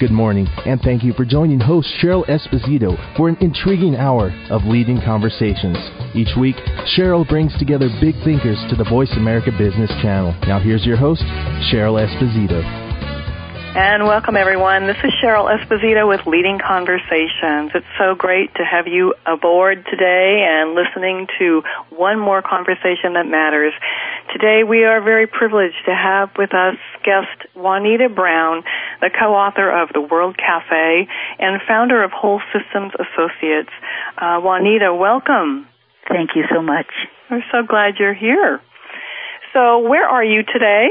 Good morning, and thank you for joining host Cheryl Esposito for an intriguing hour of leading conversations. Each week, Cheryl brings together big thinkers to the Voice America Business Channel. Now, here's your host, Cheryl Esposito. And welcome everyone. This is Cheryl Esposito with Leading Conversations. It's so great to have you aboard today and listening to one more conversation that matters. Today we are very privileged to have with us guest Juanita Brown, the co-author of The World Cafe and founder of Whole Systems Associates. Uh, Juanita, welcome. Thank you so much. We're so glad you're here. So where are you today?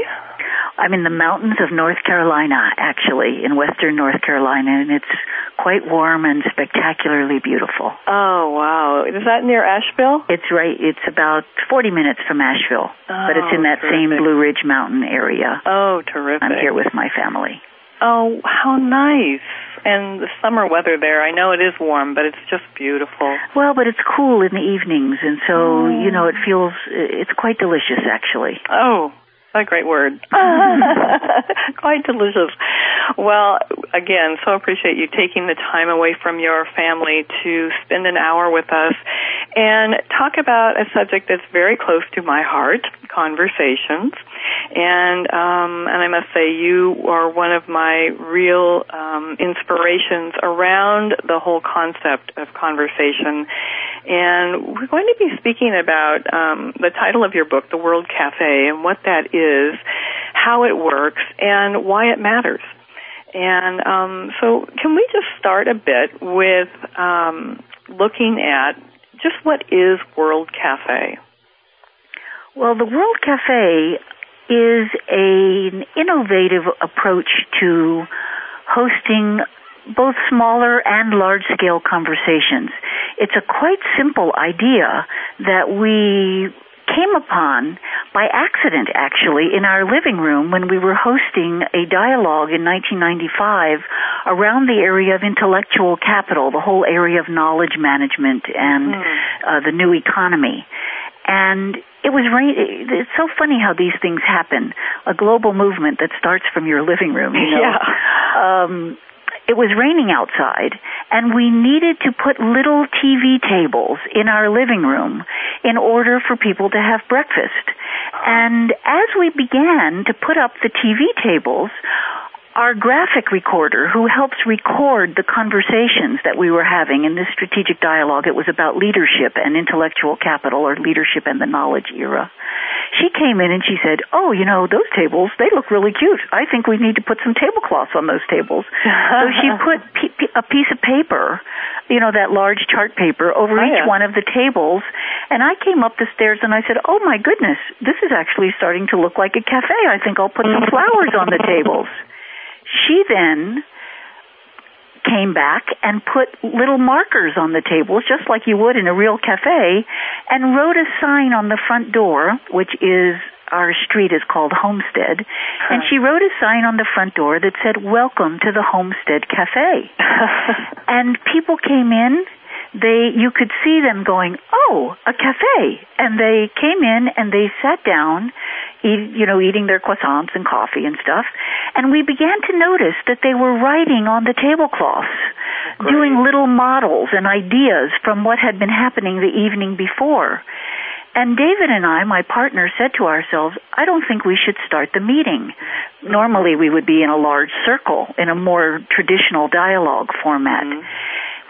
I'm in the mountains of North Carolina, actually, in western North Carolina, and it's quite warm and spectacularly beautiful. Oh, wow. Is that near Asheville? It's right, it's about 40 minutes from Asheville, oh, but it's in oh, that terrific. same Blue Ridge Mountain area. Oh, terrific. I'm here with my family. Oh, how nice. And the summer weather there, I know it is warm, but it's just beautiful. Well, but it's cool in the evenings, and so, Oh. you know, it feels, it's quite delicious, actually. Oh, a great word. Quite delicious. Well, again, so appreciate you taking the time away from your family to spend an hour with us and talk about a subject that's very close to my heart, conversations. And um, and I must say, you are one of my real um, inspirations around the whole concept of conversation. And we're going to be speaking about um, the title of your book, The World Cafe, and what that is, how it works, and why it matters. And um, so, can we just start a bit with um, looking at just what is World Cafe? Well, the World Cafe is an innovative approach to hosting both smaller and large scale conversations. It's a quite simple idea that we came upon by accident actually in our living room when we were hosting a dialogue in 1995 around the area of intellectual capital, the whole area of knowledge management and uh, the new economy. And it was rain. It's so funny how these things happen. A global movement that starts from your living room. You know? Yeah. Um, it was raining outside, and we needed to put little TV tables in our living room in order for people to have breakfast. And as we began to put up the TV tables, our graphic recorder who helps record the conversations that we were having in this strategic dialogue, it was about leadership and intellectual capital or leadership and the knowledge era. She came in and she said, "Oh, you know, those tables, they look really cute. I think we need to put some tablecloths on those tables." so she put a piece of paper, you know, that large chart paper over Oh, each yeah. one of the tables, and I came up the stairs and I said, "Oh my goodness, this is actually starting to look like a cafe. I think I'll put some flowers on the tables." She then came back and put little markers on the tables, just like you would in a real cafe, and wrote a sign on the front door, which is our street is called Homestead, and she wrote a sign on the front door that said, Welcome to the Homestead Cafe. and people came in, they you could see them going, "Oh, a cafe." And they came in and they sat down, eat, you know, eating their croissants and coffee and stuff. And we began to notice that they were writing on the tablecloths, doing little models and ideas from what had been happening the evening before. And David and I, my partner, said to ourselves, I don't think we should start the meeting. Normally we would be in a large circle in a more traditional dialogue format. Mm-hmm.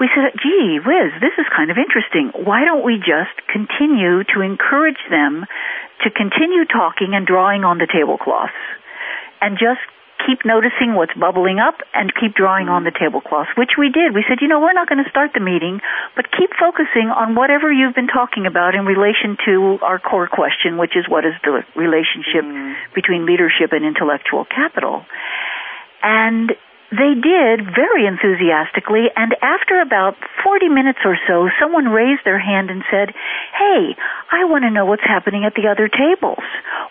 We said, gee whiz, this is kind of interesting. Why don't we just continue to encourage them to continue talking and drawing on the tablecloths and just keep noticing what's bubbling up and keep drawing on the tablecloths, which we did. We said, you know, we're not going to start the meeting, but keep focusing on whatever you've been talking about in relation to our core question, which is what is the relationship mm. between leadership and intellectual capital. And they did very enthusiastically, and after about 40 minutes or so, someone raised their hand and said, Hey, I want to know what's happening at the other tables.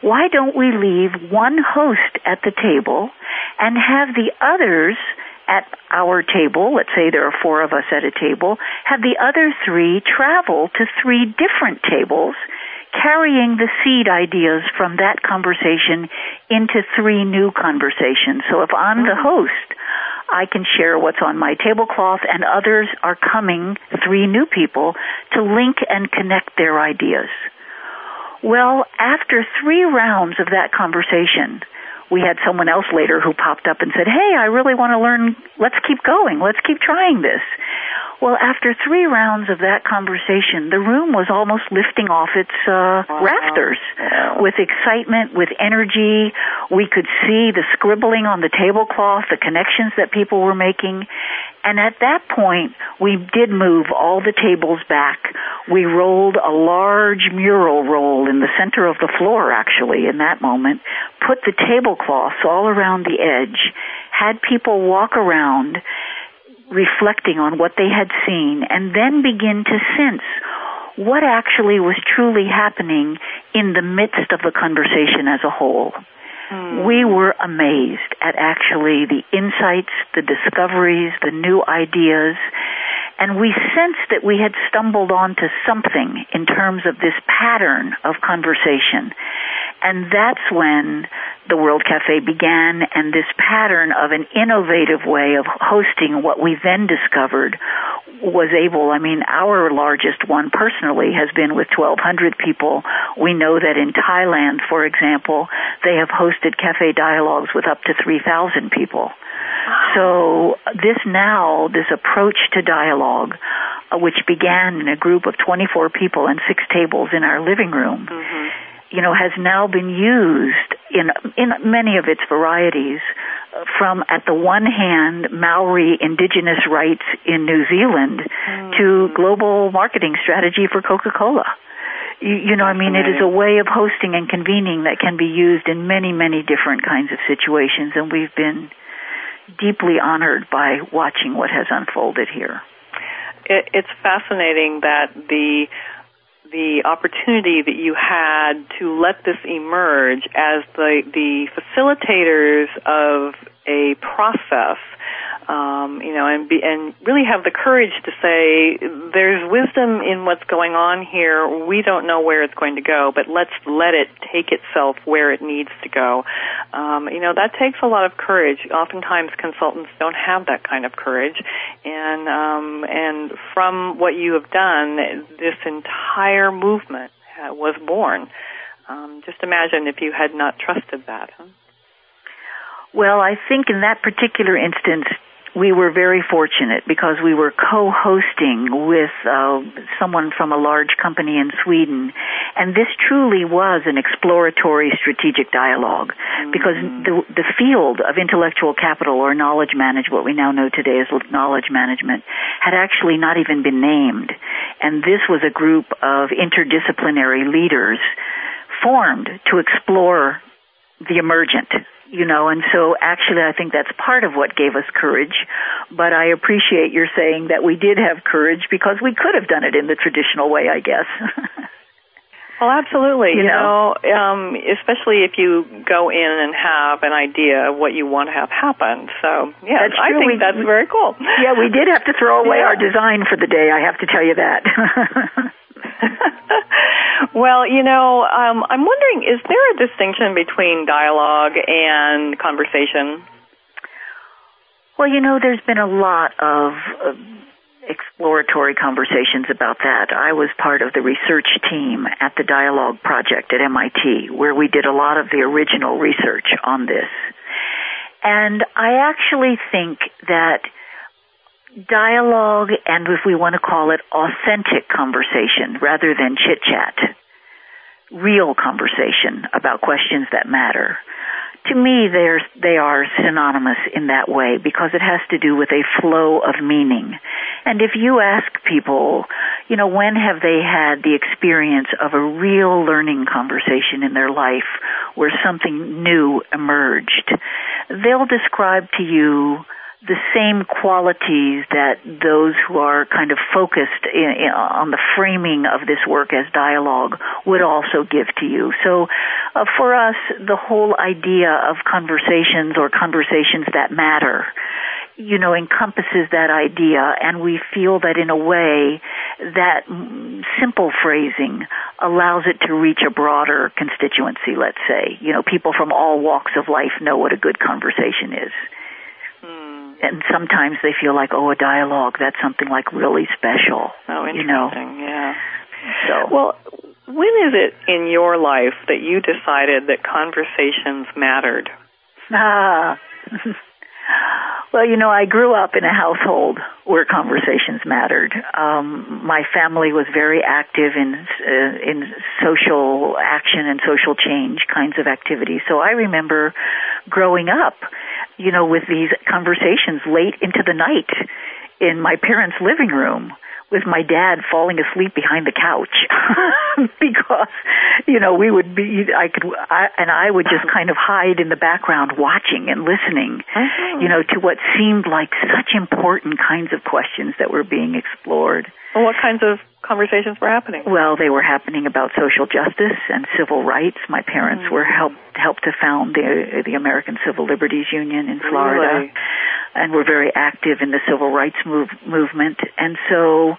Why don't we leave one host at the table and have the others at our table, let's say there are four of us at a table, have the other three travel to three different tables carrying the seed ideas from that conversation into three new conversations. So if I'm the mm. host, I can share what's on my tablecloth and others are coming, three new people, to link and connect their ideas. Well, after three rounds of that conversation, we had someone else later who popped up and said, Hey, I really want to learn. Let's keep going. Let's keep trying this. Well, after three rounds of that conversation, the room was almost lifting off its uh, wow. rafters wow. with excitement, with energy. We could see the scribbling on the tablecloth, the connections that people were making. And at that point, we did move all the tables back. We rolled a large mural roll in the center of the floor, actually, in that moment, put the tablecloths all around the edge, had people walk around, reflecting on what they had seen and then begin to sense what actually was truly happening in the midst of the conversation as a whole. Hmm. We were amazed at actually the insights, the discoveries, the new ideas, and we sensed that we had stumbled onto something in terms of this pattern of conversation. And that's when the World Cafe began and this pattern of an innovative way of hosting what we then discovered was able, I mean, our largest one personally has been with 1200 people. We know that in Thailand, for example, they have hosted cafe dialogues with up to 3000 people. So this now, this approach to dialogue, uh, which began in a group of 24 people and six tables in our living room, mm-hmm you know, has now been used in in many of its varieties from at the one hand Maori indigenous rights in New Zealand mm. to global marketing strategy for Coca-Cola. You, you know, I mean, it is a way of hosting and convening that can be used in many, many different kinds of situations, and we've been deeply honored by watching what has unfolded here. It, it's fascinating that the the opportunity that you had to let this emerge as the the facilitators of a process um, you know, and be, and really have the courage to say there's wisdom in what's going on here. We don't know where it's going to go, but let's let it take itself where it needs to go. Um, you know, that takes a lot of courage. Oftentimes, consultants don't have that kind of courage, and um, and from what you have done, this entire movement was born. Um, just imagine if you had not trusted that. Huh? Well, I think in that particular instance, we were very fortunate because we were co-hosting with uh, someone from a large company in Sweden, and this truly was an exploratory strategic dialogue mm-hmm. because the the field of intellectual capital or knowledge management, what we now know today as knowledge management, had actually not even been named, and this was a group of interdisciplinary leaders formed to explore the emergent you know, and so actually I think that's part of what gave us courage. But I appreciate your saying that we did have courage because we could have done it in the traditional way, I guess. well, absolutely. You, you know, know um, especially if you go in and have an idea of what you want to have happen. So, yeah, I think we, that's very cool. Yeah, we did have to throw away yeah. our design for the day. I have to tell you that. well, you know, um, I'm wondering, is there a distinction between dialogue and conversation? Well, you know, there's been a lot of uh, exploratory conversations about that. I was part of the research team at the Dialogue Project at MIT, where we did a lot of the original research on this. And I actually think that dialogue and if we want to call it authentic conversation rather than chit chat. Real conversation about questions that matter. To me, they're, they are synonymous in that way because it has to do with a flow of meaning. And if you ask people, you know, when have they had the experience of a real learning conversation in their life where something new emerged, they'll describe to you the same qualities that those who are kind of focused in, in, on the framing of this work as dialogue would also give to you. So uh, for us, the whole idea of conversations or conversations that matter you know, encompasses that idea, and we feel that in a way that simple phrasing allows it to reach a broader constituency, let's say. You know, people from all walks of life know what a good conversation is. And sometimes they feel like, oh, a dialogue, that's something like really special. Oh, interesting. You know? Yeah. So, Well, when is it in your life that you decided that conversations mattered? Ah. well, you know, I grew up in a household where conversations mattered. Um, my family was very active in uh, in social action and social change kinds of activities. So I remember growing up, you know, with these conversations late into the night in my parents' living room with my dad falling asleep behind the couch. Because you know we would be I could I, and I would just kind of hide in the background watching and listening Mhm. you know to what seemed like such important kinds of questions that were being explored. Well, what kinds of conversations were happening? well they were happening about social justice and civil rights my parents Mm. were helped helped to found the the American Civil Liberties Union in Florida Really? and were very active in the civil rights move, movement. And so,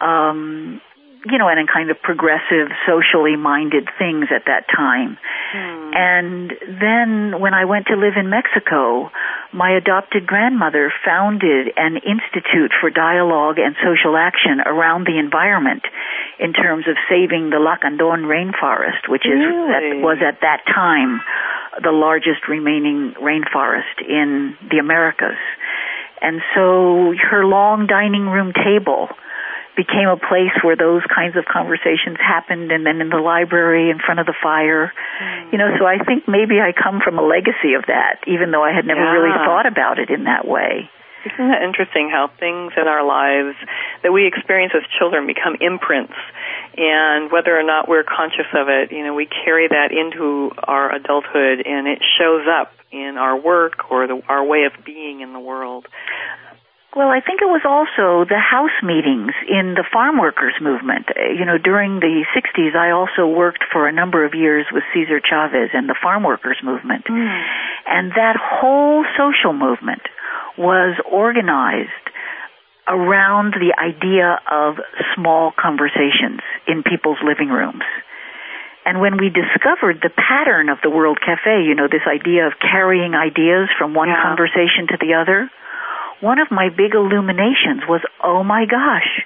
um, you know, and in kind of progressive, socially minded things at that time. Hmm. And then when I went to live in Mexico, my adopted grandmother founded an institute for dialogue and social action around the environment in terms of saving the Lacandon rainforest, which is Really? that was at that time the largest remaining rainforest in the Americas. And so her long dining room table became a place where those kinds of conversations happened and then in the library in front of the fire. Mm. You know, so I think maybe I come from a legacy of that, even though I had never really thought about it in that way. Isn't that interesting how things in our lives that we experience as children become imprints? And whether or not we're conscious of it, you know, we carry that into our adulthood and it shows up in our work or the, our way of being in the world. Well, I think it was also the house meetings in the farm workers movement. Uh, You know, during the 60s, I also worked for a number of years with Cesar Chavez and the farm workers movement. And that whole social movement was organized around the idea of small conversations in people's living rooms. And when we discovered the pattern of the World Cafe, you know, this idea of carrying ideas from one Yeah. conversation to the other, one of my big illuminations was, oh my gosh,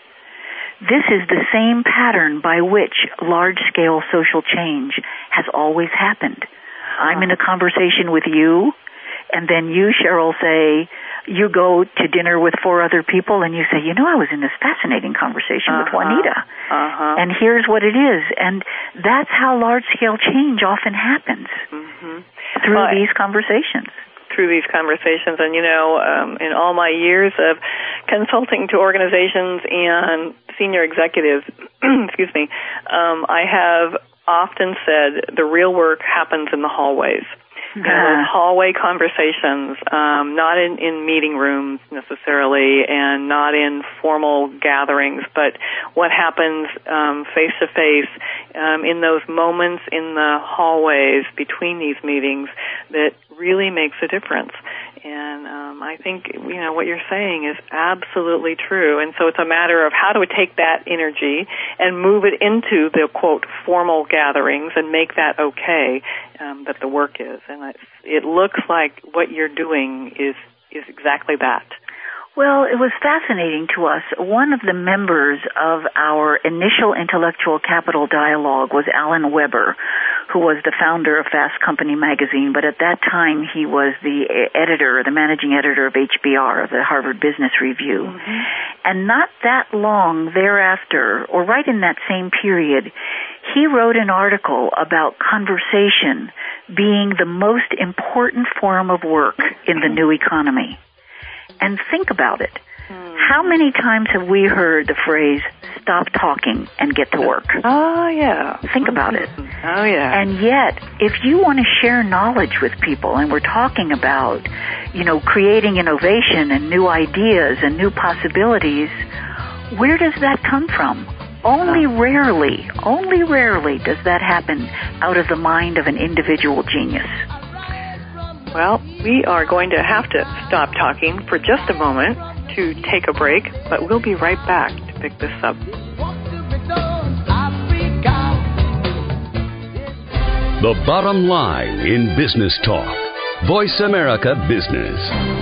this is the same pattern by which large scale social change has always happened. I'm in a conversation with you, and then you, Cheryl, say, you go to dinner with four other people and you say, you know, I was in this fascinating conversation with Uh-huh. Juanita. Uh-huh. And here's what it is. And that's how large scale change often happens hmm through Well, these conversations. Through these conversations. And you know, um, in all my years of consulting to organizations and senior executives, excuse me, um, I have often said the real work happens in the hallways. Those hallway conversations, um, not in, in meeting rooms necessarily, and not in formal gatherings, but what happens face to face in those moments in the hallways between these meetings that really makes a difference. And um, I think you know what you're saying is absolutely true. And so it's a matter of how do we take that energy and move it into the quote formal gatherings and make that okay um, that the work is. And it's, it looks like what you're doing is is exactly that. Well, it was fascinating to us. One of the members of our initial intellectual capital dialogue was Alan Webber, who was the founder of Fast Company magazine, but at that time he was the editor, the managing editor of HBR, of the Harvard Business Review. Mm-hmm. And not that long thereafter, or right in that same period, he wrote an article about conversation being the most important form of work in the new economy. And think about it. Hmm. How many times have we heard the phrase, stop talking and get to work? Oh yeah. Think about it. Oh yeah. And yet, if you want to share knowledge with people, and we're talking about, you know, creating innovation and new ideas and new possibilities, where does that come from? Only rarely, only rarely does that happen out of the mind of an individual genius. Well, we are going to have to stop talking for just a moment to take a break, but we'll be right back to pick this up. The bottom line in business talk. Voice America Business.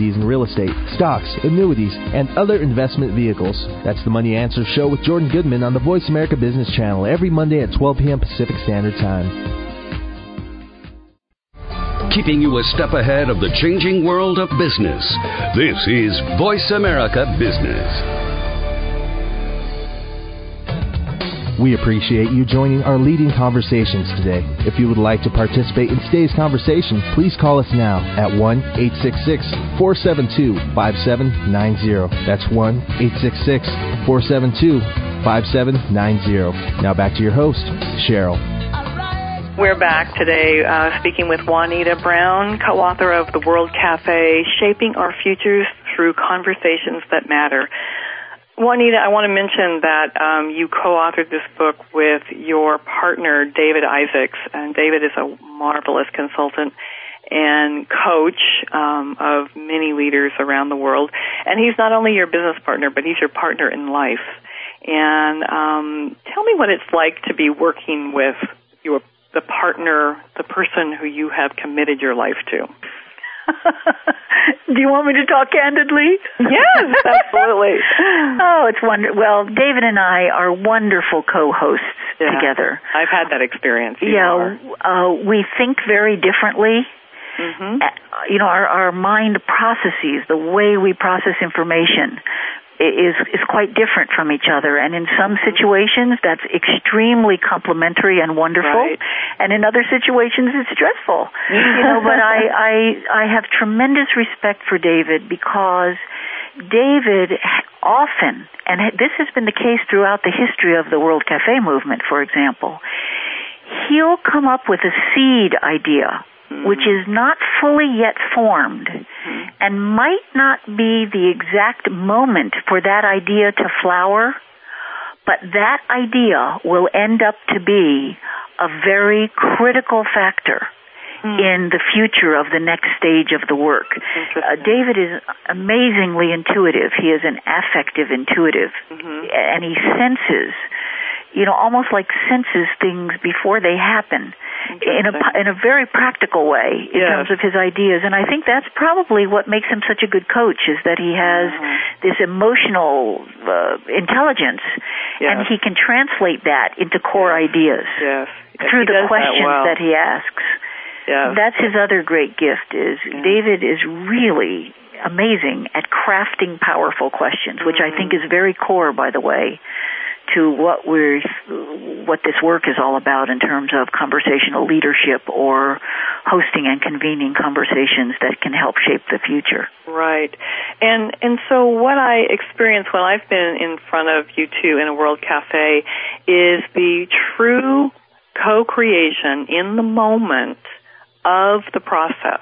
in real estate, stocks, annuities, and other investment vehicles. That's the Money Answer Show with Jordan Goodman on the Voice America Business Channel every Monday at 12 p.m. Pacific Standard Time. Keeping you a step ahead of the changing world of business. This is Voice America Business. We appreciate you joining our leading conversations today. If you would like to participate in today's conversation, please call us now at 1 866 472 5790. That's 1 866 472 5790. Now back to your host, Cheryl. We're back today uh, speaking with Juanita Brown, co author of The World Cafe Shaping Our Futures Through Conversations That Matter. Juanita, I want to mention that um, you co-authored this book with your partner, David Isaacs, and David is a marvelous consultant and coach um, of many leaders around the world. And he's not only your business partner, but he's your partner in life. And um, tell me what it's like to be working with your the partner, the person who you have committed your life to. Do you want me to talk candidly? Yes, absolutely. oh, it's wonderful. Well, David and I are wonderful co-hosts yeah, together. I've had that experience. You yeah, uh, we think very differently. Mm-hmm. Uh, you know, our, our mind processes, the way we process information is is quite different from each other. And in some mm-hmm. situations that's extremely complementary and wonderful. Right. and in other situations it's stressful you know but i i i have tremendous respect for david because david often and this has been the case throughout the history of the world cafe movement for example he'll come up with a seed idea which is not fully yet formed and might not be the exact moment for that idea to flower, but that idea will end up to be a very critical factor mm. in the future of the next stage of the work. Uh, David is amazingly intuitive. He is an affective intuitive, mm-hmm. and he senses, you know, almost like senses things before they happen in a in a very practical way in yes. terms of his ideas and I think that's probably what makes him such a good coach is that he has mm-hmm. this emotional uh, intelligence yes. and he can translate that into core yes. ideas yes. through he the questions that, well. that he asks that's his other great gift is. David is really amazing at crafting powerful questions which mm-hmm. I think is very core by the way to what we're what this work is all about in terms of conversational leadership or hosting and convening conversations that can help shape the future. Right. And and so what I experience when I've been in front of you two in a World Cafe is the true co-creation in the moment of the process.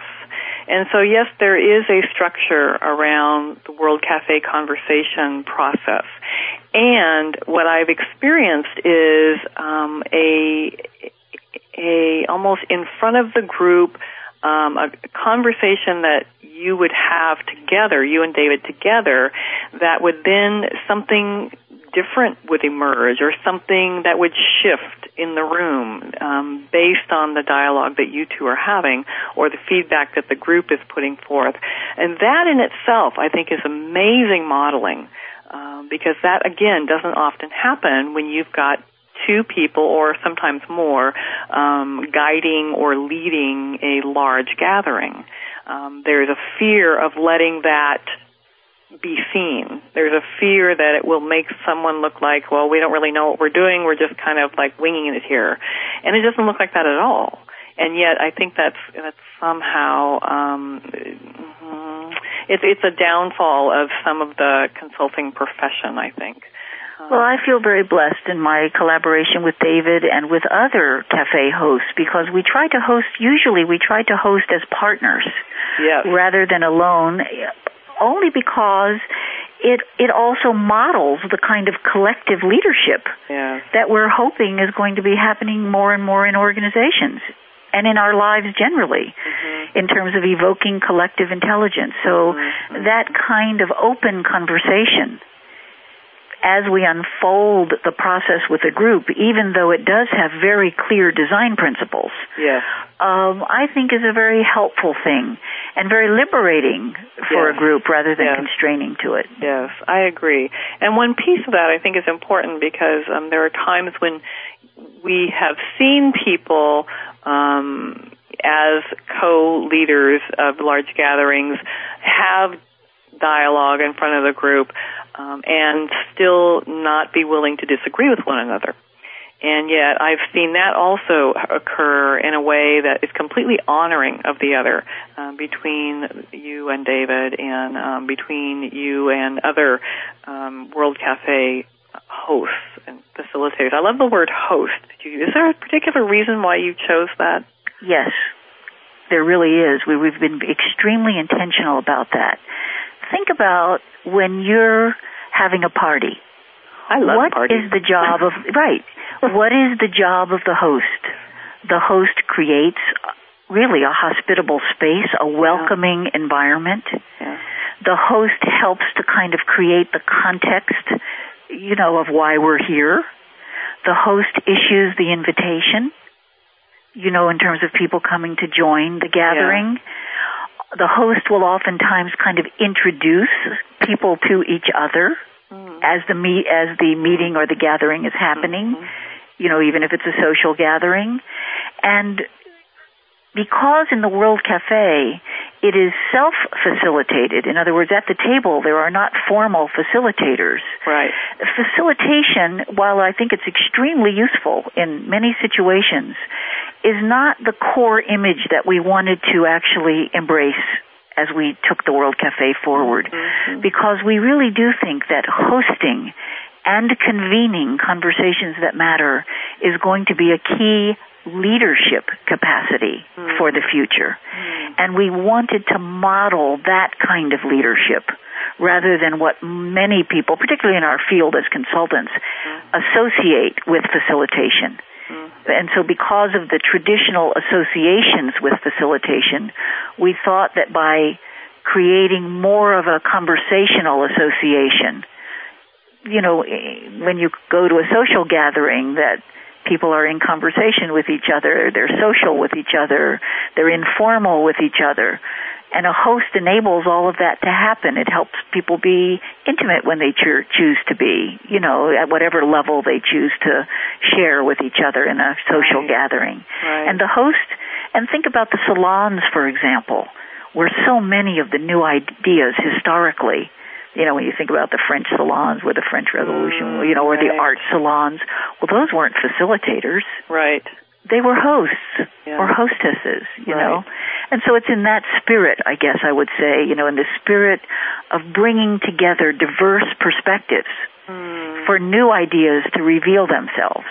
And so, yes, there is a structure around the World Cafe conversation process. And what I've experienced is um, a a almost in front of the group um, a conversation that you would have together, you and David together, that would then something different would emerge or something that would shift in the room um, based on the dialogue that you two are having or the feedback that the group is putting forth. And that in itself, I think, is amazing modeling um, because that, again, doesn't often happen when you've got two people or sometimes more um, guiding or leading a large gathering. Um, there's a fear of letting that be seen. There's a fear that it will make someone look like, well, we don't really know what we're doing. We're just kind of like winging it here, and it doesn't look like that at all. And yet, I think that's that's somehow um, it's it's a downfall of some of the consulting profession. I think. Well, I feel very blessed in my collaboration with David and with other cafe hosts because we try to host, usually we try to host as partners yes. rather than alone, only because it, it also models the kind of collective leadership yes. that we're hoping is going to be happening more and more in organizations and in our lives generally mm-hmm. in terms of evoking collective intelligence. So mm-hmm. that kind of open conversation as we unfold the process with a group, even though it does have very clear design principles, yes. um, I think is a very helpful thing and very liberating for yes. a group rather than yes. constraining to it. Yes, I agree. And one piece of that I think is important because um, there are times when we have seen people um, as co-leaders of large gatherings have dialogue in front of the group um, and still not be willing to disagree with one another. And yet I've seen that also occur in a way that is completely honoring of the other um, between you and David and um, between you and other um, World Cafe hosts and facilitators. I love the word host. Is there a particular reason why you chose that? Yes, there really is. We, we've been extremely intentional about that. Think about when you're having a party. I love what parties. is the job of right? what is the job of the host? The host creates really a hospitable space, a welcoming yeah. environment. Yeah. The host helps to kind of create the context, you know, of why we're here. The host issues the invitation, you know, in terms of people coming to join the gathering. Yeah. The host will oftentimes kind of introduce people to each other mm. as the meet as the meeting or the gathering is happening. Mm-hmm. You know, even if it's a social gathering, and because in the World Cafe it is self-facilitated. In other words, at the table there are not formal facilitators. Right. Facilitation, while I think it's extremely useful in many situations, is not the core image that we wanted to actually embrace as we took the World Cafe forward. Mm-hmm. Because we really do think that hosting and convening conversations that matter is going to be a key leadership capacity mm. for the future. Mm. And we wanted to model that kind of leadership rather than what many people, particularly in our field as consultants, mm. associate with facilitation. And so because of the traditional associations with facilitation, we thought that by creating more of a conversational association, you know, when you go to a social gathering that people are in conversation with each other, they're social with each other, they're informal with each other. And a host enables all of that to happen. It helps people be intimate when they cho- choose to be, you know, at whatever level they choose to share with each other in a social right. gathering. Right. And the host, and think about the salons, for example, where so many of the new ideas historically you know, when you think about the French salons with the French Revolution, you know, or right. the art salons, well, those weren't facilitators. Right. They were hosts yeah. or hostesses, you right. know. And so it's in that spirit, I guess I would say, you know, in the spirit of bringing together diverse perspectives mm. for new ideas to reveal themselves.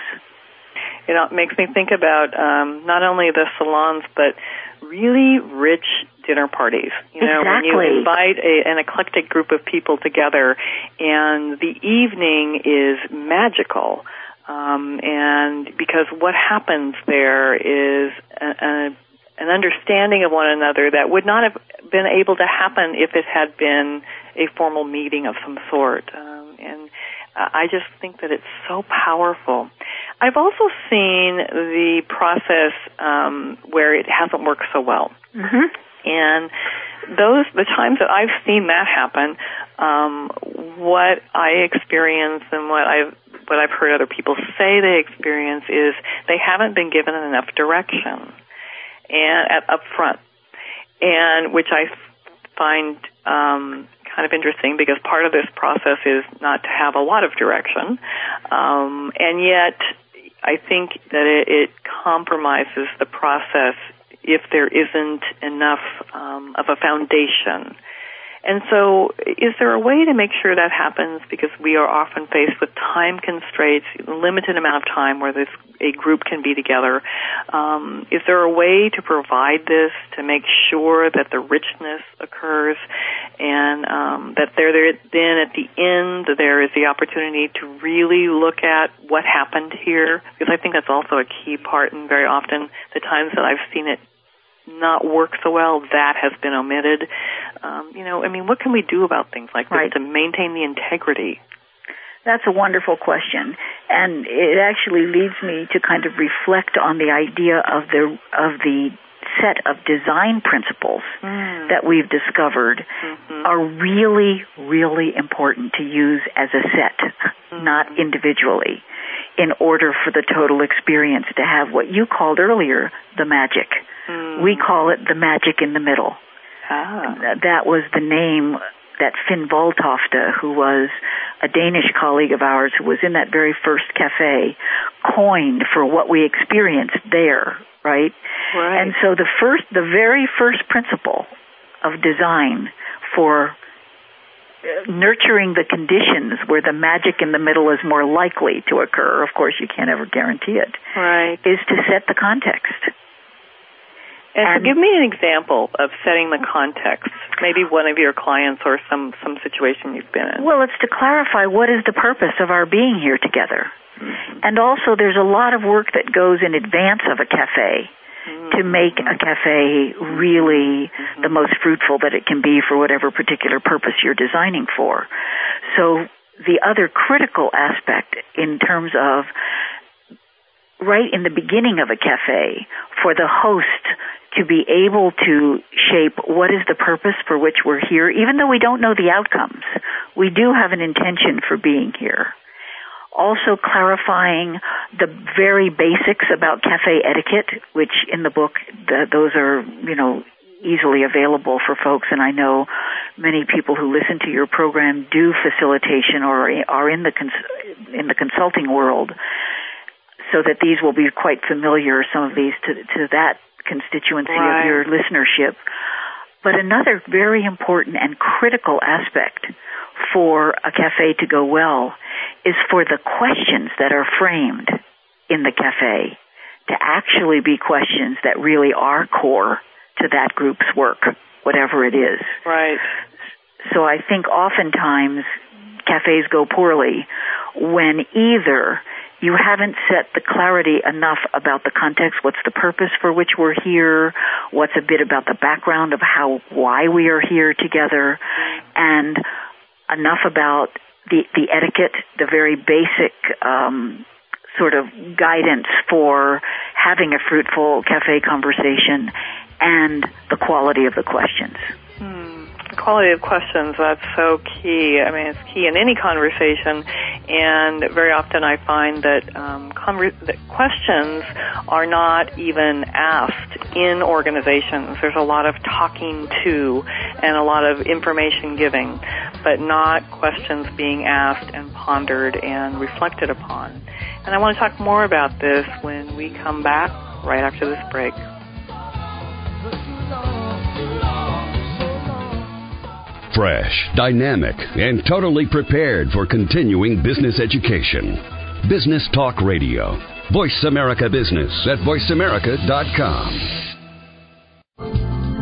You know, it makes me think about um, not only the salons, but really rich dinner parties. You know, exactly. when you invite a, an eclectic group of people together, and the evening is magical. Um, and because what happens there is a, a, an understanding of one another that would not have been able to happen if it had been a formal meeting of some sort. Um, I just think that it's so powerful. I've also seen the process um, where it hasn't worked so well. Mm-hmm. And those the times that I've seen that happen, um, what I experience and what I've what I've heard other people say they experience is they haven't been given enough direction and at, up front, and which I find um, kind of interesting because part of this process is not to have a lot of direction, um, and yet I think that it, it compromises the process if there isn't enough um, of a foundation and so, is there a way to make sure that happens? Because we are often faced with time constraints, limited amount of time where this a group can be together. Um, is there a way to provide this to make sure that the richness occurs, and um, that there, there then at the end there is the opportunity to really look at what happened here? Because I think that's also a key part, and very often the times that I've seen it not work so well, that has been omitted. Um, you know, I mean, what can we do about things like right. this to maintain the integrity? That's a wonderful question, and it actually leads me to kind of reflect on the idea of the of the set of design principles mm. that we've discovered mm-hmm. are really, really important to use as a set, mm-hmm. not individually, in order for the total experience to have what you called earlier the magic. Mm. We call it the magic in the middle. Ah. That was the name that Finn Voltofte, who was a Danish colleague of ours who was in that very first cafe, coined for what we experienced there, right? Right. And so the first, the very first principle of design for nurturing the conditions where the magic in the middle is more likely to occur, of course you can't ever guarantee it, right. is to set the context. And, And- so give me an example of setting the context. Maybe one of your clients or some, some situation you've been in. Well, it's to clarify what is the purpose of our being here together. Mm-hmm. And also, there's a lot of work that goes in advance of a cafe to make a cafe really the most fruitful that it can be for whatever particular purpose you're designing for. So, the other critical aspect in terms of right in the beginning of a cafe for the host to be able to shape what is the purpose for which we're here, even though we don't know the outcomes. We do have an intention for being here. Also clarifying the very basics about cafe etiquette, which in the book, the, those are, you know, easily available for folks and I know many people who listen to your program do facilitation or are in the cons- in the consulting world so that these will be quite familiar some of these to to that constituency Right. of your listenership. But another very important and critical aspect for a cafe to go well is for the questions that are framed in the cafe to actually be questions that really are core to that group's work, whatever it is. Right. So I think oftentimes cafes go poorly when either you haven't set the clarity enough about the context, what's the purpose for which we're here, what's a bit about the background of how, why we are here together, and enough about the, the etiquette, the very basic, um, sort of guidance for having a fruitful cafe conversation and the quality of the questions. Quality of questions, that's so key. I mean, it's key in any conversation. And very often I find that, um, that questions are not even asked in organizations. There's a lot of talking to and a lot of information giving, but not questions being asked and pondered and reflected upon. And I want to talk more about this when we come back right after this break. Fresh, dynamic, and totally prepared for continuing business education. Business Talk Radio. Voice America Business at voiceamerica.com.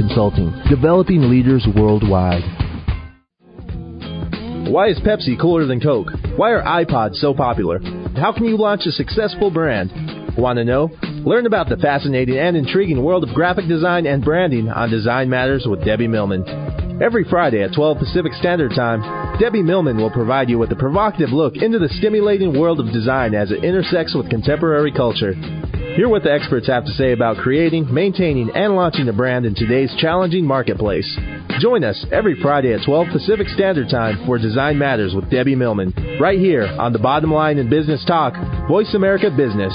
Consulting, developing leaders worldwide. Why is Pepsi cooler than Coke? Why are iPods so popular? How can you launch a successful brand? Want to know? Learn about the fascinating and intriguing world of graphic design and branding on Design Matters with Debbie Millman. Every Friday at 12 Pacific Standard Time, Debbie Millman will provide you with a provocative look into the stimulating world of design as it intersects with contemporary culture. Hear what the experts have to say about creating, maintaining, and launching a brand in today's challenging marketplace. Join us every Friday at 12 Pacific Standard Time for Design Matters with Debbie Millman, right here on the Bottom Line in Business Talk, Voice America Business.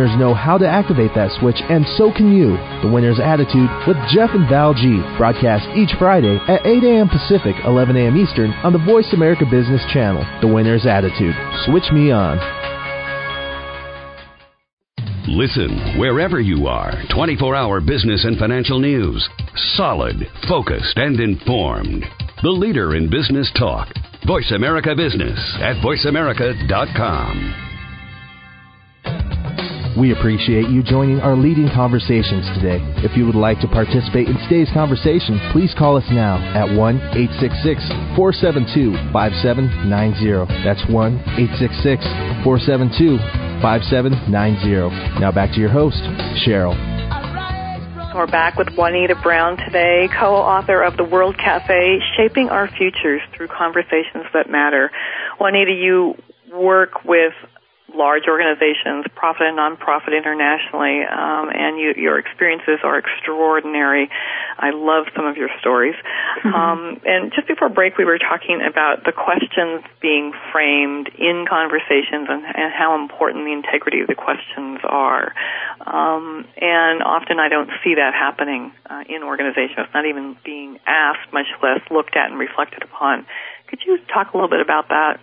winners know how to activate that switch, and so can you. The Winner's Attitude with Jeff and Val G. Broadcast each Friday at 8 a.m. Pacific, 11 a.m. Eastern on the Voice America Business Channel. The Winner's Attitude. Switch me on. Listen wherever you are. 24 hour business and financial news. Solid, focused, and informed. The leader in business talk. Voice America Business at voiceamerica.com. We appreciate you joining our leading conversations today. If you would like to participate in today's conversation, please call us now at 1 866 472 5790. That's 1 866 472 5790. Now back to your host, Cheryl. We're back with Juanita Brown today, co-author of The World Cafe, Shaping Our Futures Through Conversations That Matter. Juanita, you work with large organizations, profit and nonprofit internationally, um, and you, your experiences are extraordinary. I love some of your stories. Mm-hmm. Um, and just before break, we were talking about the questions being framed in conversations and, and how important the integrity of the questions are. Um, and often I don't see that happening uh, in organizations. It's not even being asked, much less looked at and reflected upon. Could you talk a little bit about that?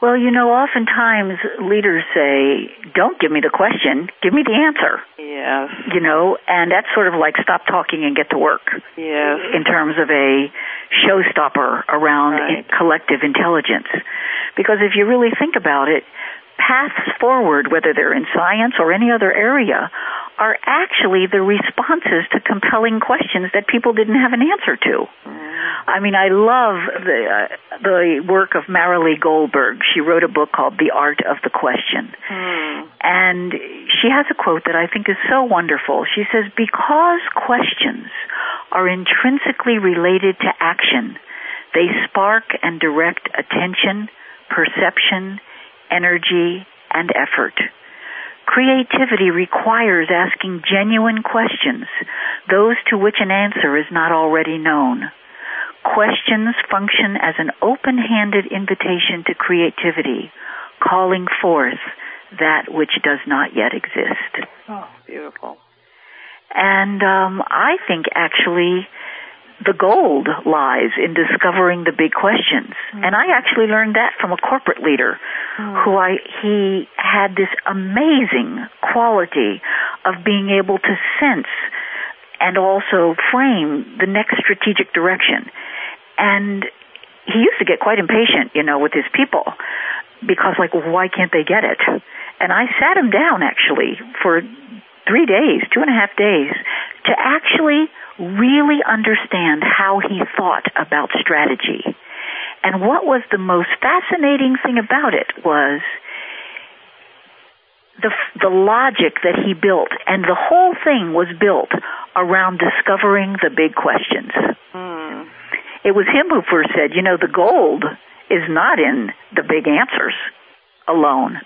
Well, you know, oftentimes leaders say, don't give me the question, give me the answer. Yes. You know, and that's sort of like stop talking and get to work. Yes. In terms of a showstopper around right. collective intelligence. Because if you really think about it, paths forward, whether they're in science or any other area, are actually the responses to compelling questions that people didn't have an answer to. Mm. I mean, I love the uh, the work of Marilee Goldberg. She wrote a book called The Art of the Question, mm. and she has a quote that I think is so wonderful. She says, "Because questions are intrinsically related to action, they spark and direct attention, perception, energy, and effort." Creativity requires asking genuine questions, those to which an answer is not already known. Questions function as an open-handed invitation to creativity, calling forth that which does not yet exist. Oh, beautiful. And um, I think actually the gold lies in discovering the big questions. Mm. And I actually learned that from a corporate leader mm. who I he had this amazing quality of being able to sense and also frame the next strategic direction. And he used to get quite impatient, you know, with his people because like, why can't they get it? And I sat him down actually for three days, two and a half days to actually really understand how he thought about strategy. And what was the most fascinating thing about it was the the logic that he built, and the whole thing was built around discovering the big questions. Mm. It was him who first said, you know, the gold is not in the big answers alone.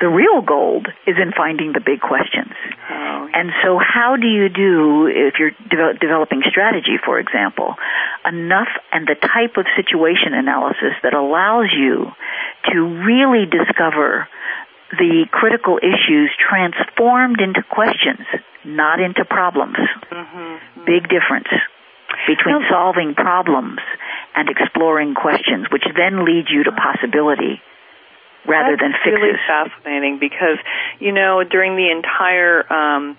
The real gold is in finding the big questions. Oh, And so how do you do, if you're de- developing strategy, for example, enough and the type of situation analysis that allows you to really discover the critical issues transformed into questions, not into problems. Mm-hmm. Big difference between solving problems and exploring questions, which then lead you to possibility rather That's than fixes. really fascinating because, you know, during the entire um,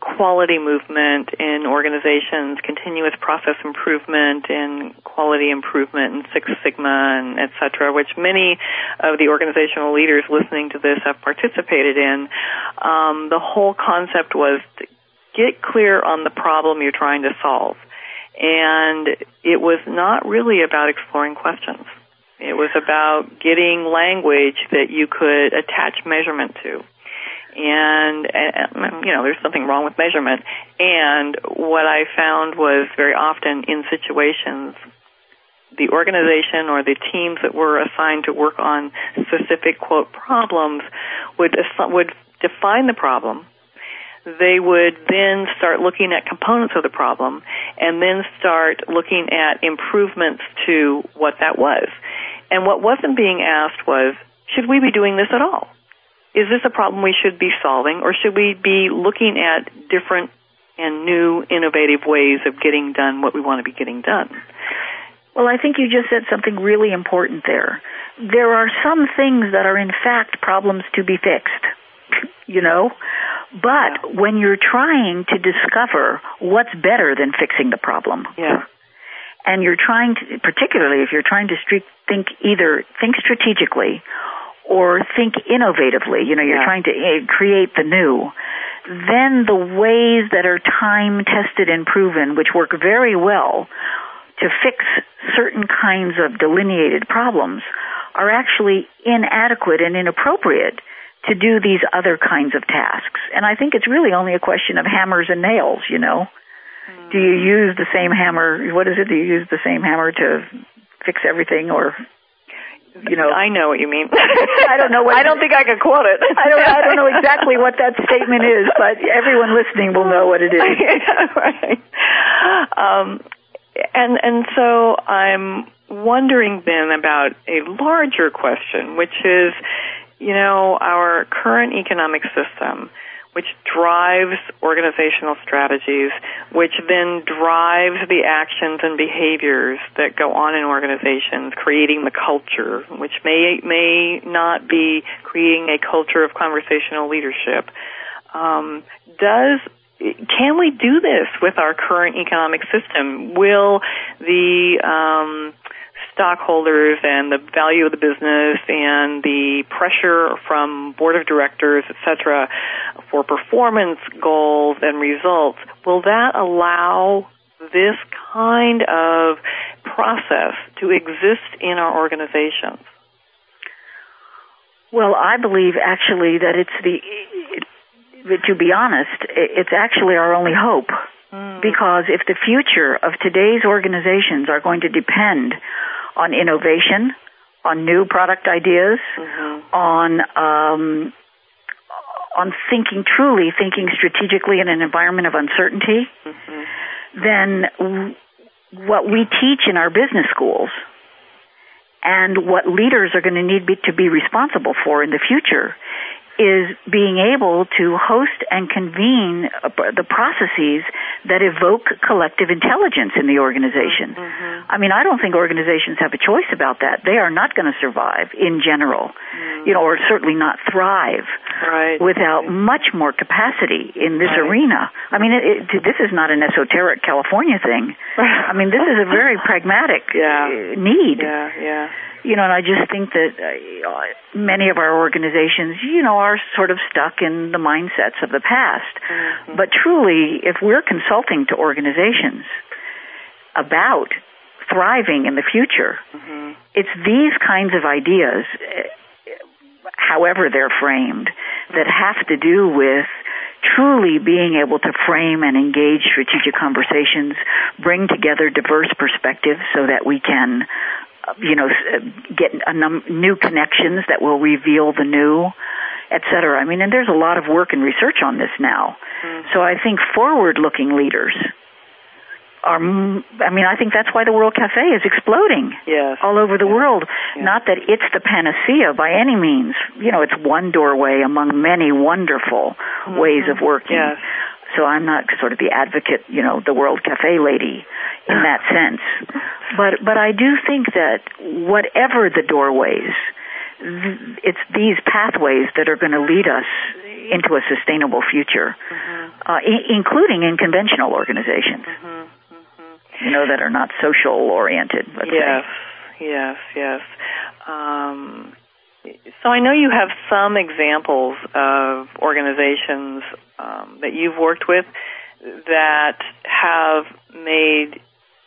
quality movement in organizations, continuous process improvement and quality improvement and Six Sigma and et cetera, which many of the organizational leaders listening to this have participated in. Um, the whole concept was to get clear on the problem you're trying to solve. And it was not really about exploring questions. It was about getting language that you could attach measurement to. And, and you know there's something wrong with measurement. And what i found was very often in situations the organization or the teams that were assigned to work on specific quote problems would would define the problem. They would then start looking at components of the problem and then start looking at improvements to what that was and what wasn't being asked was should we be doing this at all is this a problem we should be solving, or should we be looking at different and new, innovative ways of getting done what we want to be getting done? Well, I think you just said something really important there. There are some things that are in fact problems to be fixed, you know? But yeah. when you're trying to discover what's better than fixing the problem, yeah. And you're trying to, particularly if you're trying to think either think strategically or think innovatively, you know, you're yeah. trying to uh, create the new, then the ways that are time tested and proven, which work very well to fix certain kinds of delineated problems, are actually inadequate and inappropriate to do these other kinds of tasks. And I think it's really only a question of hammers and nails, you know. Do you use the same hammer? What is it? Do you use the same hammer to fix everything or you know. I know what you mean. I don't know what. I don't think I can quote it. I don't. I don't know exactly what that statement is, but everyone listening will know what it is. right. Um, and and so I'm wondering then about a larger question, which is, you know, our current economic system which drives organizational strategies, which then drives the actions and behaviors that go on in organizations, creating the culture, which may may not be creating a culture of conversational leadership. Um, does can we do this with our current economic system? Will the um, stockholders and the value of the business and the pressure from board of directors, et cetera, for performance goals and results, will that allow this kind of process to exist in our organizations? Well, I believe actually that it's the, to be honest, it's actually our only hope. Mm. Because if the future of today's organizations are going to depend on innovation, on new product ideas, mm-hmm. on um, on thinking truly, thinking strategically in an environment of uncertainty, mm-hmm. then w- what we teach in our business schools and what leaders are going to need be, to be responsible for in the future is being able to host and convene the processes that evoke collective intelligence in the organization. Mm-hmm. I mean, I don't think organizations have a choice about that. They are not going to survive in general, mm-hmm. you know, or certainly not thrive right. without right. much more capacity in this right. arena. I mean, it, it, this is not an esoteric California thing. I mean, this is a very pragmatic yeah. need. Yeah, yeah you know, and I just think that uh, many of our organizations, you know, are sort of stuck in the mindsets of the past. Mm-hmm. But truly, if we're consulting to organizations about thriving in the future, mm-hmm. it's these kinds of ideas, however they're framed, that have to do with truly being able to frame and engage strategic conversations, bring together diverse perspectives so that we can you know, get a num- new connections that will reveal the new, et cetera. I mean, and there's a lot of work and research on this now. Mm-hmm. So I think forward-looking leaders are, I mean, I think that's why the World Cafe is exploding yes. all over the yes. world. Yes. Not that it's the panacea by any means. You know, it's one doorway among many wonderful mm-hmm. ways of working. Yes. So I'm not sort of the advocate, you know, the World Cafe lady in that sense. But but I do think that whatever the doorways, it's these pathways that are going to lead us into a sustainable future, mm-hmm. uh, I- including in conventional organizations. Mm-hmm. Mm-hmm. You know that are not social oriented. Yes, say. yes, yes. Um, so I know you have some examples of organizations um, that you've worked with that have made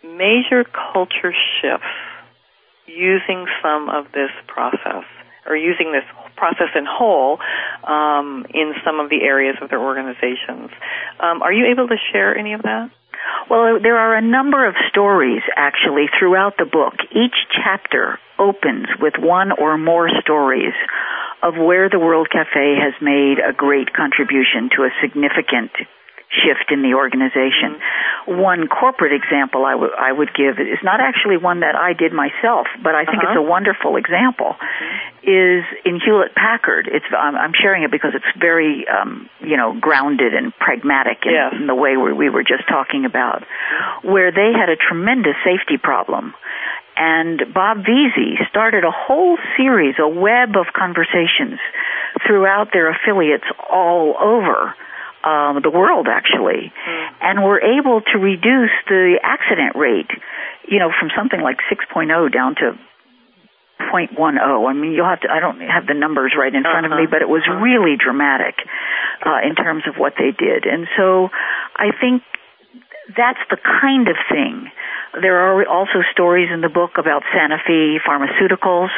major culture shifts using some of this process or using this process in whole um, in some of the areas of their organizations. Um, are you able to share any of that? Well, there are a number of stories actually throughout the book. Each chapter opens with one or more stories of where the World Cafe has made a great contribution to a significant shift in the organization. Mm-hmm. One corporate example I, w- I would give is not actually one that I did myself, but I think uh-huh. it's a wonderful example. Mm-hmm. Is in Hewlett Packard. It's I'm, I'm sharing it because it's very um, you know grounded and pragmatic in, yes. in the way we were just talking about, where they had a tremendous safety problem. And Bob Veazey started a whole series, a web of conversations throughout their affiliates all over um, the world actually, mm. and we're able to reduce the accident rate, you know, from something like 6.0 down to 0.10. I mean, you'll have to. I don't have the numbers right in front uh-huh. of me, but it was uh-huh. really dramatic uh, in terms of what they did, and so I think that's the kind of thing. There are also stories in the book about Sanofi Pharmaceuticals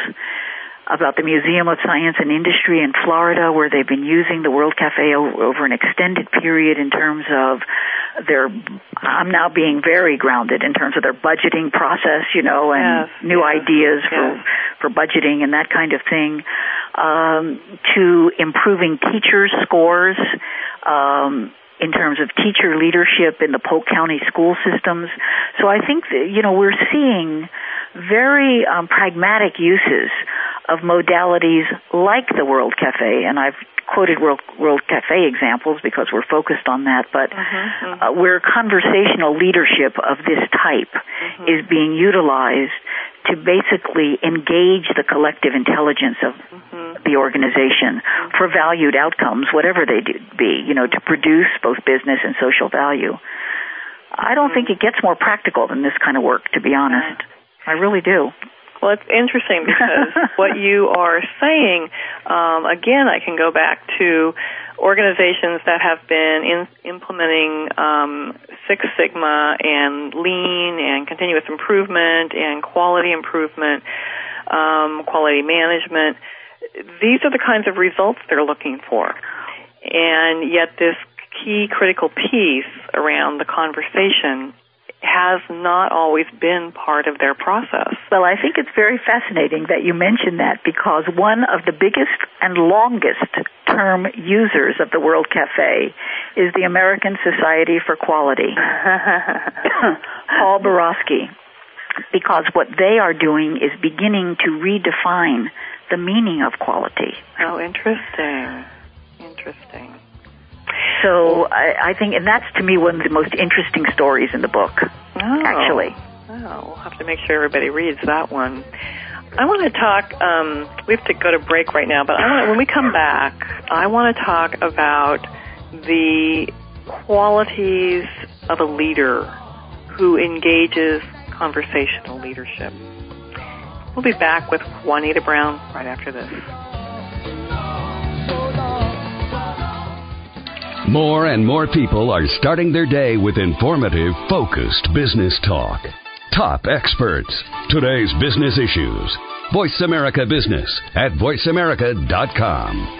about the Museum of Science and Industry in Florida, where they've been using the World Cafe over an extended period in terms of their. I'm now being very grounded in terms of their budgeting process, you know, and yes, new yes, ideas yes. for for budgeting and that kind of thing, um, to improving teachers' scores. Um, in terms of teacher leadership in the Polk County school systems. So I think that, you know, we're seeing very um, pragmatic uses of modalities like the World Cafe, and I've quoted World, World Cafe examples because we're focused on that, but mm-hmm, uh, where conversational leadership of this type mm-hmm. is being utilized to basically engage the collective intelligence of mm-hmm. the organization for valued outcomes, whatever they do be, you know, to produce both business and social value. I don't think it gets more practical than this kind of work, to be honest. I really do. Well, it's interesting because what you are saying, um, again, I can go back to organizations that have been in, implementing um, Six Sigma and Lean and continuous improvement and quality improvement, um, quality management. These are the kinds of results they're looking for. And yet this key critical piece around the conversation has not always been part of their process. Well, I think it's very fascinating that you mention that because one of the biggest and longest term users of the World Cafe is the American Society for Quality, Paul Borawski, because what they are doing is beginning to redefine the meaning of quality. Oh, interesting. Interesting. So I, I think, and that's to me one of the most interesting stories in the book. Oh. Actually. Oh, we'll have to make sure everybody reads that one. I want to talk. Um, we have to go to break right now, but I want when we come back, I want to talk about the qualities of a leader who engages conversational leadership. We'll be back with Juanita Brown right after this. More and more people are starting their day with informative, focused business talk. Top experts. Today's business issues. Voice America Business at voiceamerica.com.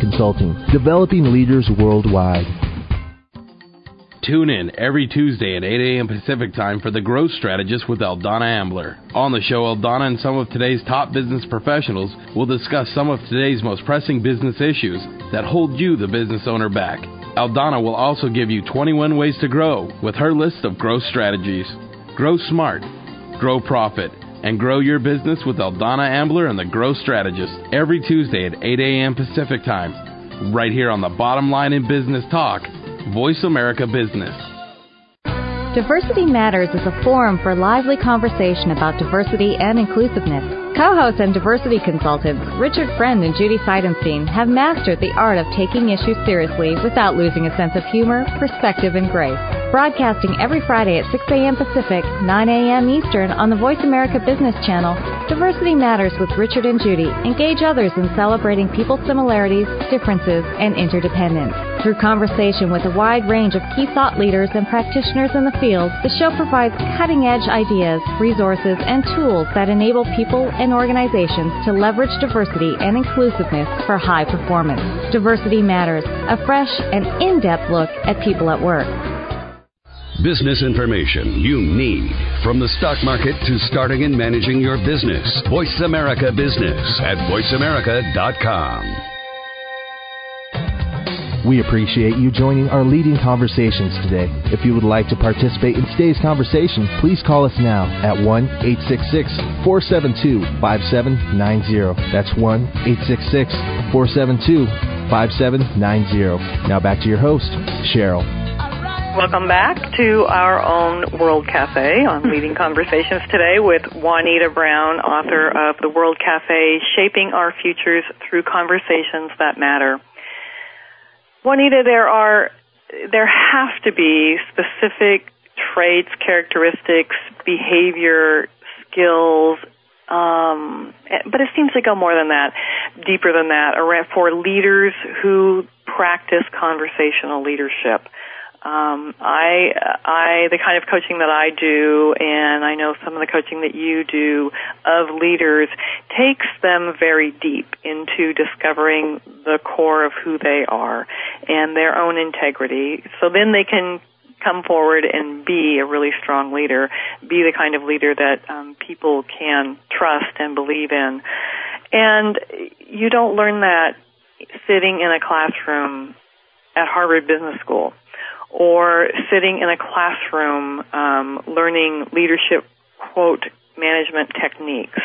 Consulting, developing leaders worldwide. Tune in every Tuesday at 8 a.m. Pacific Time for The Growth Strategist with Aldonna Ambler. On the show, Aldonna and some of today's top business professionals will discuss some of today's most pressing business issues that hold you, the business owner, back. Aldonna will also give you 21 ways to grow with her list of growth strategies. Grow smart, grow profit, and grow your business with Aldonna Ambler and the Growth Strategist every Tuesday at 8 a.m. Pacific Time, right here on the Bottom Line in Business Talk Voice America Business. Diversity Matters is a forum for lively conversation about diversity and inclusiveness. Co hosts and diversity consultants Richard Friend and Judy Seidenstein have mastered the art of taking issues seriously without losing a sense of humor, perspective, and grace. Broadcasting every Friday at 6 a.m. Pacific, 9 a.m. Eastern on the Voice America Business Channel, Diversity Matters with Richard and Judy engage others in celebrating people's similarities, differences, and interdependence. Through conversation with a wide range of key thought leaders and practitioners in the field, the show provides cutting edge ideas, resources, and tools that enable people and organizations to leverage diversity and inclusiveness for high performance. Diversity Matters, a fresh and in depth look at people at work. Business information you need from the stock market to starting and managing your business. Voice America Business at voiceamerica.com. We appreciate you joining our leading conversations today. If you would like to participate in today's conversation, please call us now at 1 866 472 5790. That's 1 866 472 5790. Now back to your host, Cheryl. Welcome back to our own World Cafe on Leading Conversations today with Juanita Brown, author of The World Cafe, Shaping Our Futures Through Conversations That Matter. Juanita, there are, there have to be specific traits, characteristics, behavior, skills, um, but it seems to go more than that, deeper than that, for leaders who practice conversational leadership. Um, I, I, the kind of coaching that I do, and I know some of the coaching that you do of leaders takes them very deep into discovering the core of who they are and their own integrity. So then they can come forward and be a really strong leader, be the kind of leader that um, people can trust and believe in. And you don't learn that sitting in a classroom at Harvard Business School or sitting in a classroom um, learning leadership quote management techniques.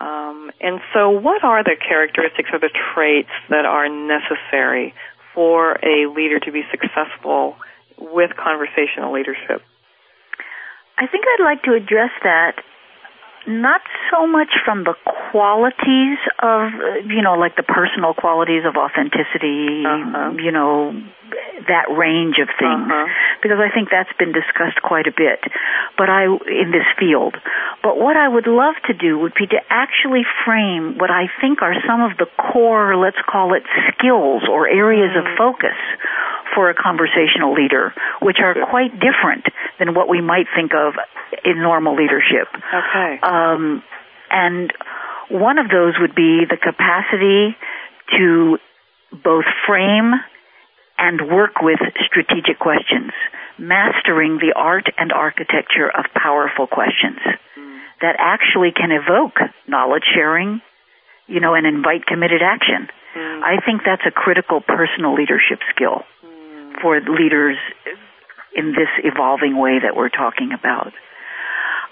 Um, and so, what are the characteristics or the traits that are necessary for a leader to be successful with conversational leadership? I think I'd like to address that not so much from the qualities of, you know, like the personal qualities of authenticity, uh-huh. you know, that range of things, uh-huh. because I think that's been discussed quite a bit. But I, in this field, but what I would love to do would be to actually frame what I think are some of the core, let's call it skills or areas mm. of focus for a conversational leader, which are quite different than what we might think of in normal leadership. Okay. Um, and one of those would be the capacity to both frame and work with strategic questions, mastering the art and architecture of powerful questions mm. that actually can evoke knowledge sharing, you know, and invite committed action. Mm. I think that's a critical personal leadership skill mm. For leaders in this evolving way that we're talking about.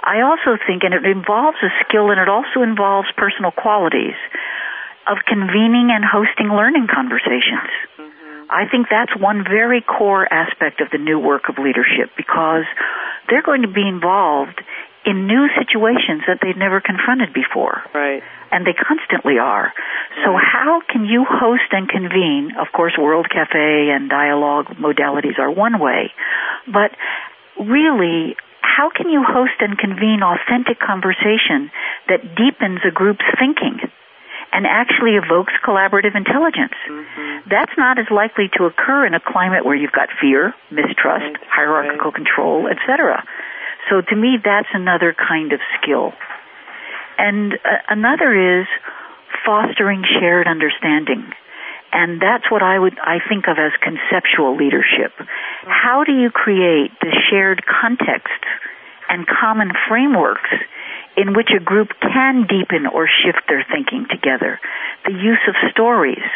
I also think, and it involves a skill and it also involves personal qualities of convening and hosting learning conversations. Mm-hmm. I think that's one very core aspect of the new work of leadership because they're going to be involved in new situations that they've never confronted before. Right. And they constantly are. So how can you host and convene? Of course, World Cafe and dialogue modalities are one way, but really how can you host and convene authentic conversation that deepens a group's thinking and actually evokes collaborative intelligence? Mm-hmm. That's not as likely to occur in a climate where you've got fear, mistrust, right. hierarchical right. control, etc. So to me, that's another kind of skill. And uh, another is fostering shared understanding And that's what I would, I think of as conceptual leadership. How do you create the shared context and common frameworks in which a group can deepen or shift their thinking together? The use of stories,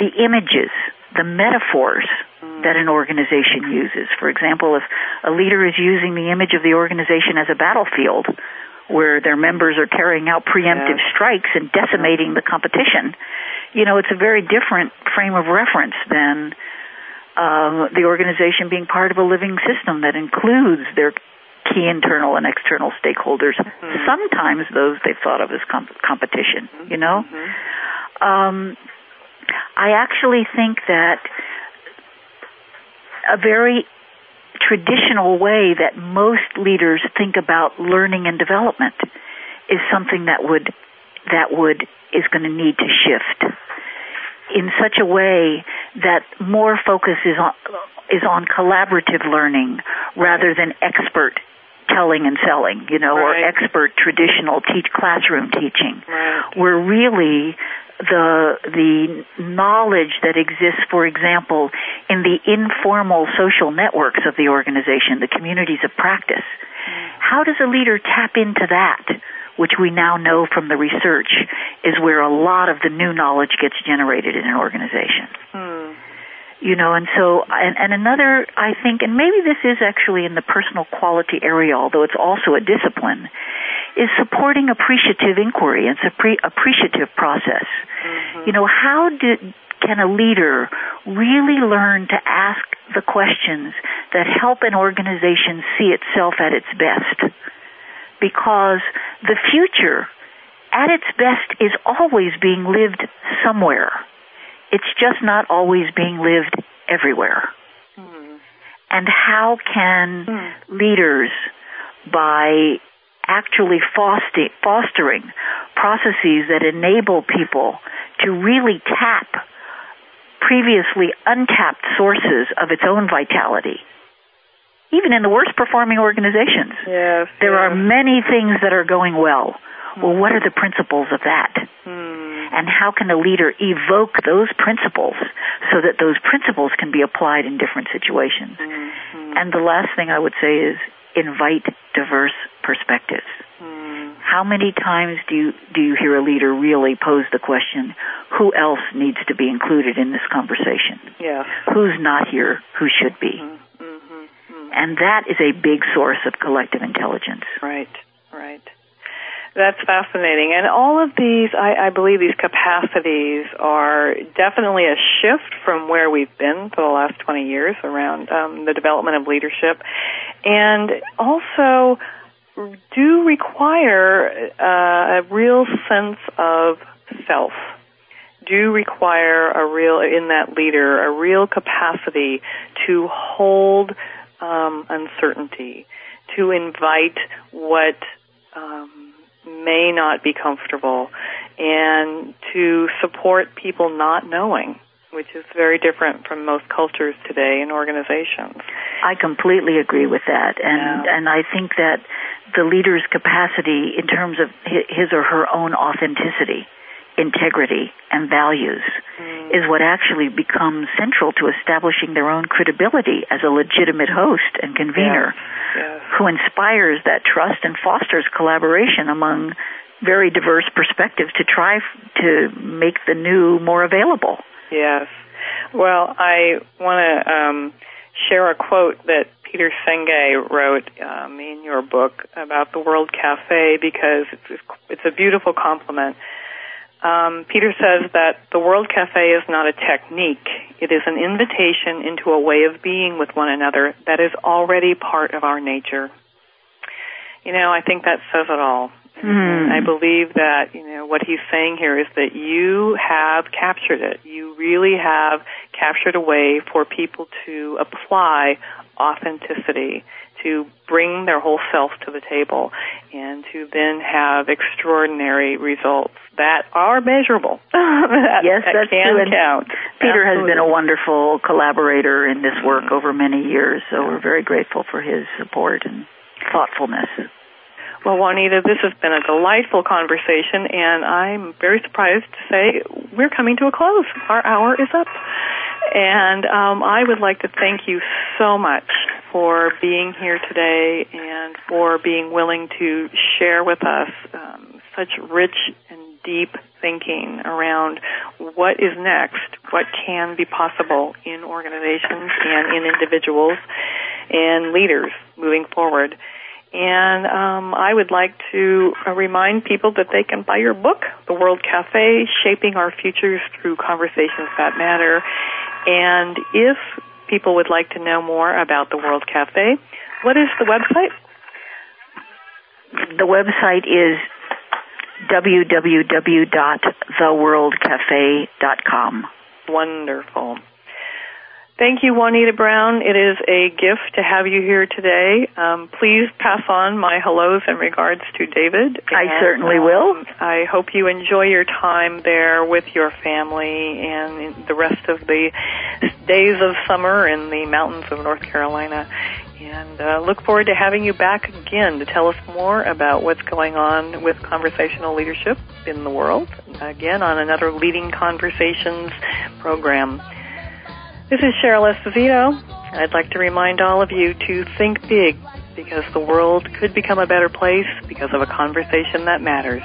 the images, the metaphors that an organization uses. For example, if a leader is using the image of the organization as a battlefield, where their members are carrying out preemptive Yeah. strikes and decimating the competition, you know, it's a very different frame of reference than um, the organization being part of a living system that includes their key internal and external stakeholders. Sometimes those they've thought of as comp- competition, you know? Um, I actually think that a very traditional way that most leaders think about learning and development is something that would that would is going to need to shift in such a way that more focus is on is on collaborative learning rather than expert telling and selling, you know, or expert traditional teach classroom teaching. Right. Where really the the knowledge that exists, for example, in the informal social networks of the organization, the communities of practice. How does a leader tap into that, which we now know from the research is where a lot of the new knowledge gets generated in an organization? Hmm. You know and so and, and another i think and maybe this is actually in the personal quality area although it's also a discipline is supporting appreciative inquiry. And appreciative process. Mm-hmm. You know how did can a leader really learn to ask the questions that help an organization see itself at its best? Because the future at its best is always being lived somewhere it's just not always being lived everywhere. Hmm. And how can hmm. leaders, by actually foster, fostering processes that enable people to really tap previously untapped sources of its own vitality, even in the worst performing organizations, Yes. there are many things that are going well. Well, what are the principles of that? Hmm. And how can a leader evoke those principles so that those principles can be applied in different situations? Mm-hmm. And the last thing I would say is invite diverse perspectives. Hmm. How many times do you do you hear a leader really pose the question, who else needs to be included in this conversation? Yes. Who's not here who should be? Mm-hmm. And that is a big source of collective intelligence. Right, right. That's fascinating. And all of these, I, I believe these capacities are definitely a shift from where we've been for the last 20 years around um, the development of leadership. And also do require uh, a real sense of self. Do require a real, in that leader, a real capacity to hold um, uncertainty, to invite what um, may not be comfortable, and to support people not knowing, which is very different from most cultures today in organizations. I completely agree with that, and Yeah. and I think that the leader's capacity in terms of his or her own authenticity, integrity, and values is what actually becomes central to establishing their own credibility as a legitimate host and convener Yes. who inspires that trust and fosters collaboration among very diverse perspectives to try f- to make the new more available. Yes. Well, I want to um, share a quote that Peter Senge wrote um, in your book about the World Cafe because it's, it's a beautiful compliment. Um, Peter says that the World Cafe is not a technique. It is an invitation into a way of being with one another that is already part of our nature. You know, I think that says it all. Hmm. I believe that, you know, what he's saying here is that you have captured it. You really have captured a way for people to apply authenticity, to bring their whole self to the table, and to then have extraordinary results that are measurable. that, Yes, that that's can true. And count. Peter has been a wonderful collaborator in this work mm-hmm. over many years, so we're very grateful for his support and thoughtfulness. Well, Juanita, this has been a delightful conversation, and I'm very surprised to say we're coming to a close. Our hour is up. And um, I would like to thank you so much for being here today and for being willing to share with us um, such rich and deep thinking around what is next, what can be possible in organizations and in individuals and leaders moving forward. And um, I would like to uh, remind people that they can buy your book, The World Cafe, Shaping Our Futures Through Conversations That Matter. And if people would like to know more about the World Cafe, what is the website? The website is www.theworldcafe.com. Wonderful. Thank you, Juanita Brown. It is a gift to have you here today. Um, please pass on my hellos and regards to David. I and, certainly um, will. I hope you enjoy your time there with your family and the rest of the days of summer in the mountains of North Carolina. And uh, look forward to having you back again to tell us more about what's going on with conversational leadership in the world. Again, on another Leading Conversations program. This is Cheryl Esposito. I'd like to remind all of you to think big because the world could become a better place because of a conversation that matters.